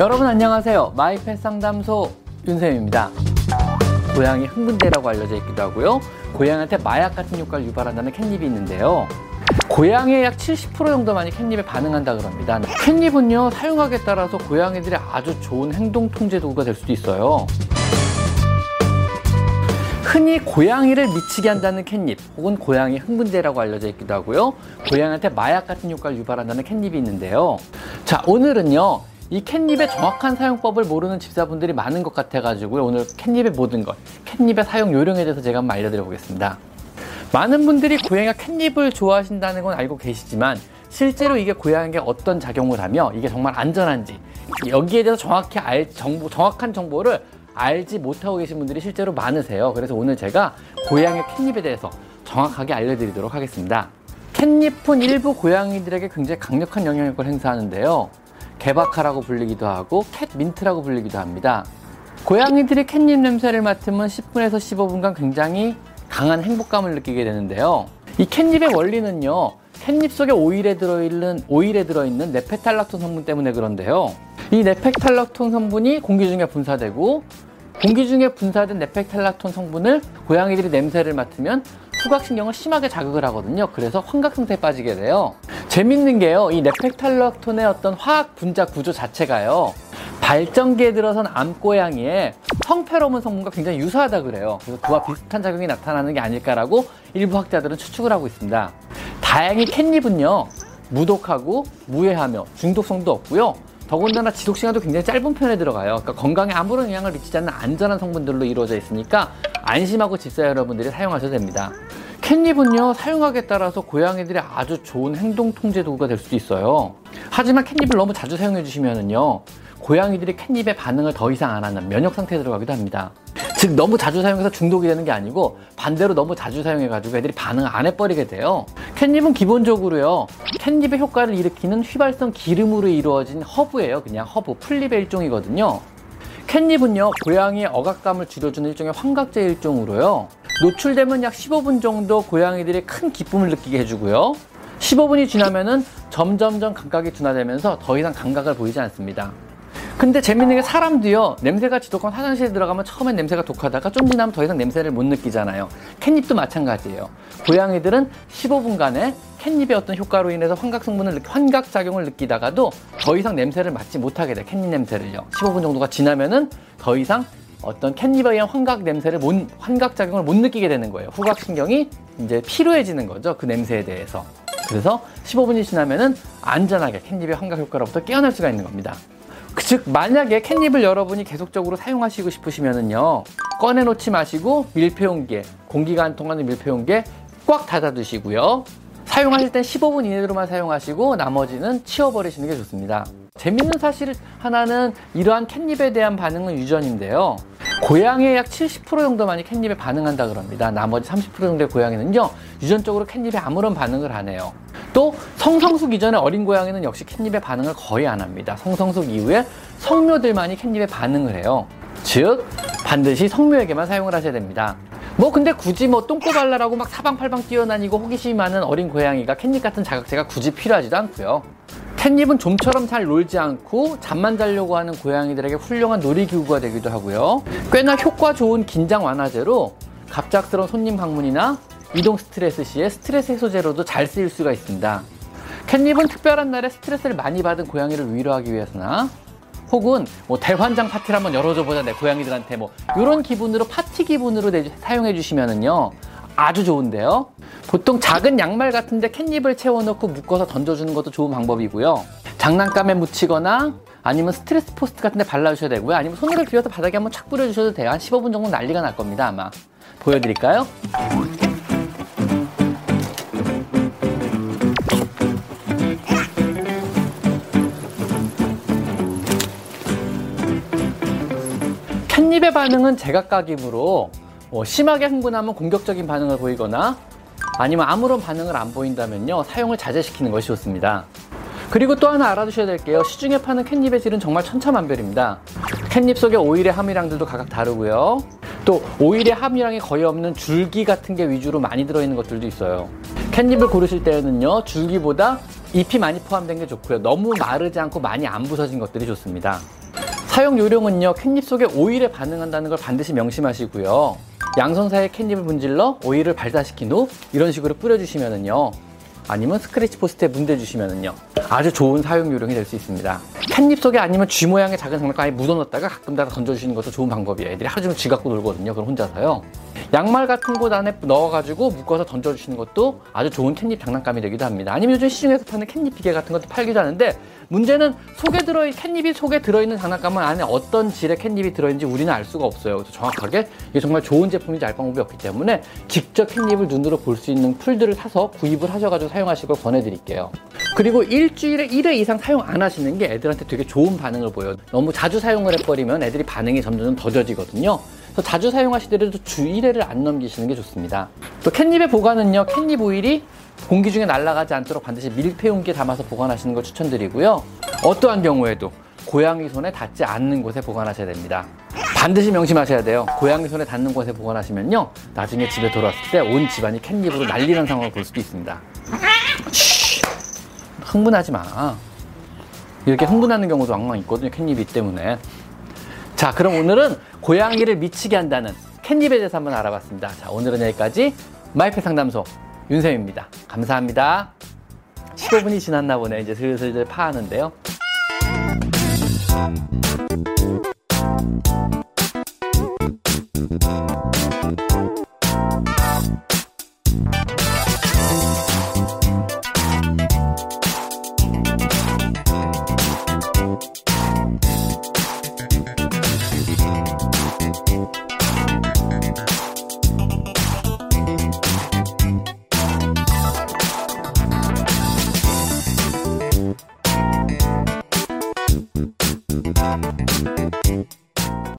여러분 안녕하세요. 마이펫 상담소 윤쌤입니다. 고양이 흥분제라고 알려져 있기도 하고요. 고양이한테 마약 같은 효과를 유발한다는 캣닙이 있는데요. 고양이의 약 70% 정도만이 캣닙에 반응한다 그럽니다. 캣닙은요, 사용하기에 따라서 고양이들의 아주 좋은 행동 통제 도구가 될 수도 있어요. 흔히 고양이를 미치게 한다는 캣닙 혹은 고양이 흥분제라고 알려져 있기도 하고요. 고양이한테 마약 같은 효과를 유발한다는 캣닙이 있는데요. 자, 오늘은요. 이 캣닙의 정확한 사용법을 모르는 집사분들이 많은 것 같아가지고요. 오늘 캣닙의 모든 것, 캣닙의 사용 요령에 대해서 제가 한번 알려드려 보겠습니다. 많은 분들이 고양이가 캣닙을 좋아하신다는 건 알고 계시지만 실제로 이게 고양이에게 어떤 작용을 하며 이게 정말 안전한지 여기에 대해서 정확히 알 정보, 정확한 정보를 알지 못하고 계신 분들이 실제로 많으세요. 그래서 오늘 제가 고양이 캣닙에 대해서 정확하게 알려드리도록 하겠습니다. 캣닙은 일부 고양이들에게 굉장히 강력한 영향력을 행사하는데요. 개박하라고 불리기도 하고 캣민트라고 불리기도 합니다. 고양이들이 캣닙 냄새를 맡으면 10분에서 15분간 굉장히 강한 행복감을 느끼게 되는데요. 이 캣닙의 원리는요. 캣닙 속에 오일에 들어있는 오일에 들어있는 네페탈락톤 성분 때문에 그런데요. 이 네페탈락톤 성분이 공기 중에 분사되고 공기 중에 분사된 네페탈락톤 성분을 고양이들이 냄새를 맡으면 후각신경을 심하게 자극을 하거든요. 그래서 환각 상태에 빠지게 돼요. 재밌는 게요. 이 네펙탈락톤의 어떤 화학 분자 구조 자체가요. 발전기에 들어선 암고양이의 성페로몬 성분과 굉장히 유사하다 그래요. 그래서 그와 비슷한 작용이 나타나는 게 아닐까라고 일부 학자들은 추측을 하고 있습니다. 다행히 캣닙은요. 무독하고 무해하며 중독성도 없고요. 더군다나 지속 시간도 굉장히 짧은 편에 들어가요. 그러니까 건강에 아무런 영향을 미치지 않는 안전한 성분들로 이루어져 있으니까 안심하고 집사 여러분들이 사용하셔도 됩니다. catnip은요 사용하기에 따라서 고양이들의 아주 좋은 행동 통제 도구가 될 수도 있어요. 하지만 catnip을 너무 자주 사용해 주시면은요 고양이들이 catnip의 반응을 더 이상 안 하는 면역 상태에 들어가기도 합니다. 즉 너무 자주 사용해서 중독이 되는 게 아니고 반대로 너무 자주 사용해 가지고 애들이 반응을 안 해버리게 돼요. catnip은 기본적으로요 catnip의 효과를 일으키는 휘발성 기름으로 이루어진 허브예요. 그냥 허브 풀잎의 일종이거든요. 캣닙은요 고양이의 억압감을 줄여주는 일종의 환각제 일종으로요 노출되면 약 15분 정도 고양이들이 큰 기쁨을 느끼게 해주고요. 15분이 지나면은 점점점 감각이 둔화되면서 더 이상 감각을 보이지 않습니다. 근데 재밌는 게 사람도요 냄새가 지독한 화장실에 들어가면 처음엔 냄새가 독하다가 좀 지나면 더 이상 냄새를 못 느끼잖아요 캣닙도 마찬가지예요 고양이들은 15분간의 캣닙의 어떤 효과로 인해서 환각 성분을 환각 작용을 느끼다가도 더 이상 냄새를 맡지 못하게 돼 캣닙 냄새를요 15분 정도가 지나면은 더 이상 어떤 캣닙에 의한 환각 냄새를 못, 환각 작용을 못 느끼게 되는 거예요. 후각 신경이 이제 피로해지는 거죠. 그 냄새에 대해서. 그래서 15분이 지나면은 안전하게 캣닙의 환각 효과로부터 깨어날 수가 있는 겁니다. 즉 만약에 캣닙을 여러분이 계속적으로 사용하시고 싶으시면은요 꺼내놓지 마시고 밀폐용기에 공기가 안 통하는 밀폐용기에 꽉 닫아두시고요 사용하실 땐 15분 이내로만 사용하시고 나머지는 치워버리시는 게 좋습니다 재밌는 사실 하나는 이러한 캣닙에 대한 반응은 유전인데요 고양이의 약 70% 정도만이 캣닙에 반응한다 그럽니다. 나머지 30% 정도의 고양이는요, 유전적으로 캣닙에 아무런 반응을 안 해요. 또 성성숙 이전에 어린 고양이는 역시 캣닙에 반응을 거의 안 합니다. 성성숙 이후에 성묘들만이 캣닙에 반응을 해요. 즉, 반드시 성묘에게만 사용을 하셔야 됩니다. 뭐 근데 굳이 뭐 똥꼬 발랄하고 막 사방팔방 뛰어다니고 호기심이 많은 어린 고양이가 캣닙 같은 자극제가 굳이 필요하지도 않고요. 캣닙은 좀처럼 잘 놀지 않고 잠만 자려고 하는 고양이들에게 훌륭한 놀이기구가 되기도 하고요. 꽤나 효과 좋은 긴장 완화제로 갑작스러운 손님 방문이나 이동 스트레스 시에 스트레스 해소제로도 잘 쓰일 수가 있습니다. 캣닙은 특별한 날에 스트레스를 많이 받은 고양이를 위로하기 위해서나 혹은 뭐 대환장 파티를 한번 열어줘 보자 내 고양이들한테 뭐 이런 기분으로 파티 기분으로 사용해 주시면은요 아주 좋은데요. 보통 작은 양말 같은데 캣닙을 채워놓고 묶어서 던져주는 것도 좋은 방법이고요. 장난감에 묻히거나 아니면 스트레스 포스트 같은 데 발라주셔야 되고요. 아니면 손으로 비워서 바닥에 한번 착 뿌려주셔도 돼요. 한 15분 정도 난리가 날 겁니다, 아마. 보여드릴까요? 캣닙의 반응은 제각각이므로 뭐 심하게 흥분하면 공격적인 반응을 보이거나 아니면 아무런 반응을 안 보인다면요 사용을 자제시키는 것이 좋습니다. 그리고 또 하나 알아두셔야 될 게요 시중에 파는 캣닙의 질은 정말 천차만별입니다. 캣닙 속의 오일의 함유량들도 각각 다르고요. 또 오일의 함유량이 거의 없는 줄기 같은 게 위주로 많이 들어있는 것들도 있어요. 캣닙을 고르실 때는요 줄기보다 잎이 많이 포함된 게 좋고요. 너무 마르지 않고 많이 안 부서진 것들이 좋습니다. 사용 요령은요, 캣닙 속에 오일에 반응한다는 걸 반드시 명심하시고요. 양손 사이에 catnip을 문질러 오일을 발산시킨 후 이런 식으로 뿌려주시면은요. 아니면 scratch post에 문대주시면은요. 아주 좋은 사용 요령이 될 수 있습니다. 캣닙 속에 아니면 쥐 모양의 작은 장난감에 묻어넣었다가 가끔 따라 던져주시는 것도 좋은 방법이에요. 애들이 하루 종일 쥐 갖고 놀거든요. 그럼 혼자서요. 양말 같은 곳 안에 넣어가지고 묶어서 던져주시는 것도 아주 좋은 캣닙 장난감이 되기도 합니다. 아니면 요즘 시중에서 파는 캣닙 비계 같은 것도 팔기도 하는데 문제는 속에 들어 캣닙이 속에 들어있는 장난감은 안에 어떤 질의 캣닙이 들어있는지 우리는 알 수가 없어요. 그래서 정확하게 이게 정말 좋은 제품인지 알 방법이 없기 때문에 직접 캣닙을 눈으로 볼 수 있는 풀들을 사서 구입을 하셔가지고 사용 걸 권해드릴게요. 그리고 일주일에 1회 이상 사용 안 하시는 게 애들한테 되게 좋은 반응을 보여요. 너무 자주 사용을 해버리면 애들이 반응이 점점 더뎌지거든요. 그래서 자주 사용하시더라도 주 1회를 안 넘기시는 게 좋습니다. 또 캣닙의 보관은요, 캣닙 오일이 공기 중에 날아가지 않도록 반드시 밀폐 용기에 담아서 보관하시는 걸 추천드리고요. 어떠한 경우에도 고양이 손에 닿지 않는 곳에 보관하셔야 됩니다. 반드시 명심하셔야 돼요. 고양이 손에 닿는 곳에 보관하시면요. 나중에 집에 돌아왔을 때 온 집안이 캣닙으로 날리는 상황을 볼 수도 있습니다. 쉬, 흥분하지 마. 이렇게 흥분하는 경우도 왕왕 있거든요. 캣닙이 때문에. 자, 그럼 오늘은 고양이를 미치게 한다는 캣닙에 대해서 한번 알아봤습니다. 자, 오늘은 여기까지 마이펫 상담소 윤쌤입니다. 감사합니다. 15분이 지났나 보네. 이제 슬슬 파하는데요. Mm-hmm.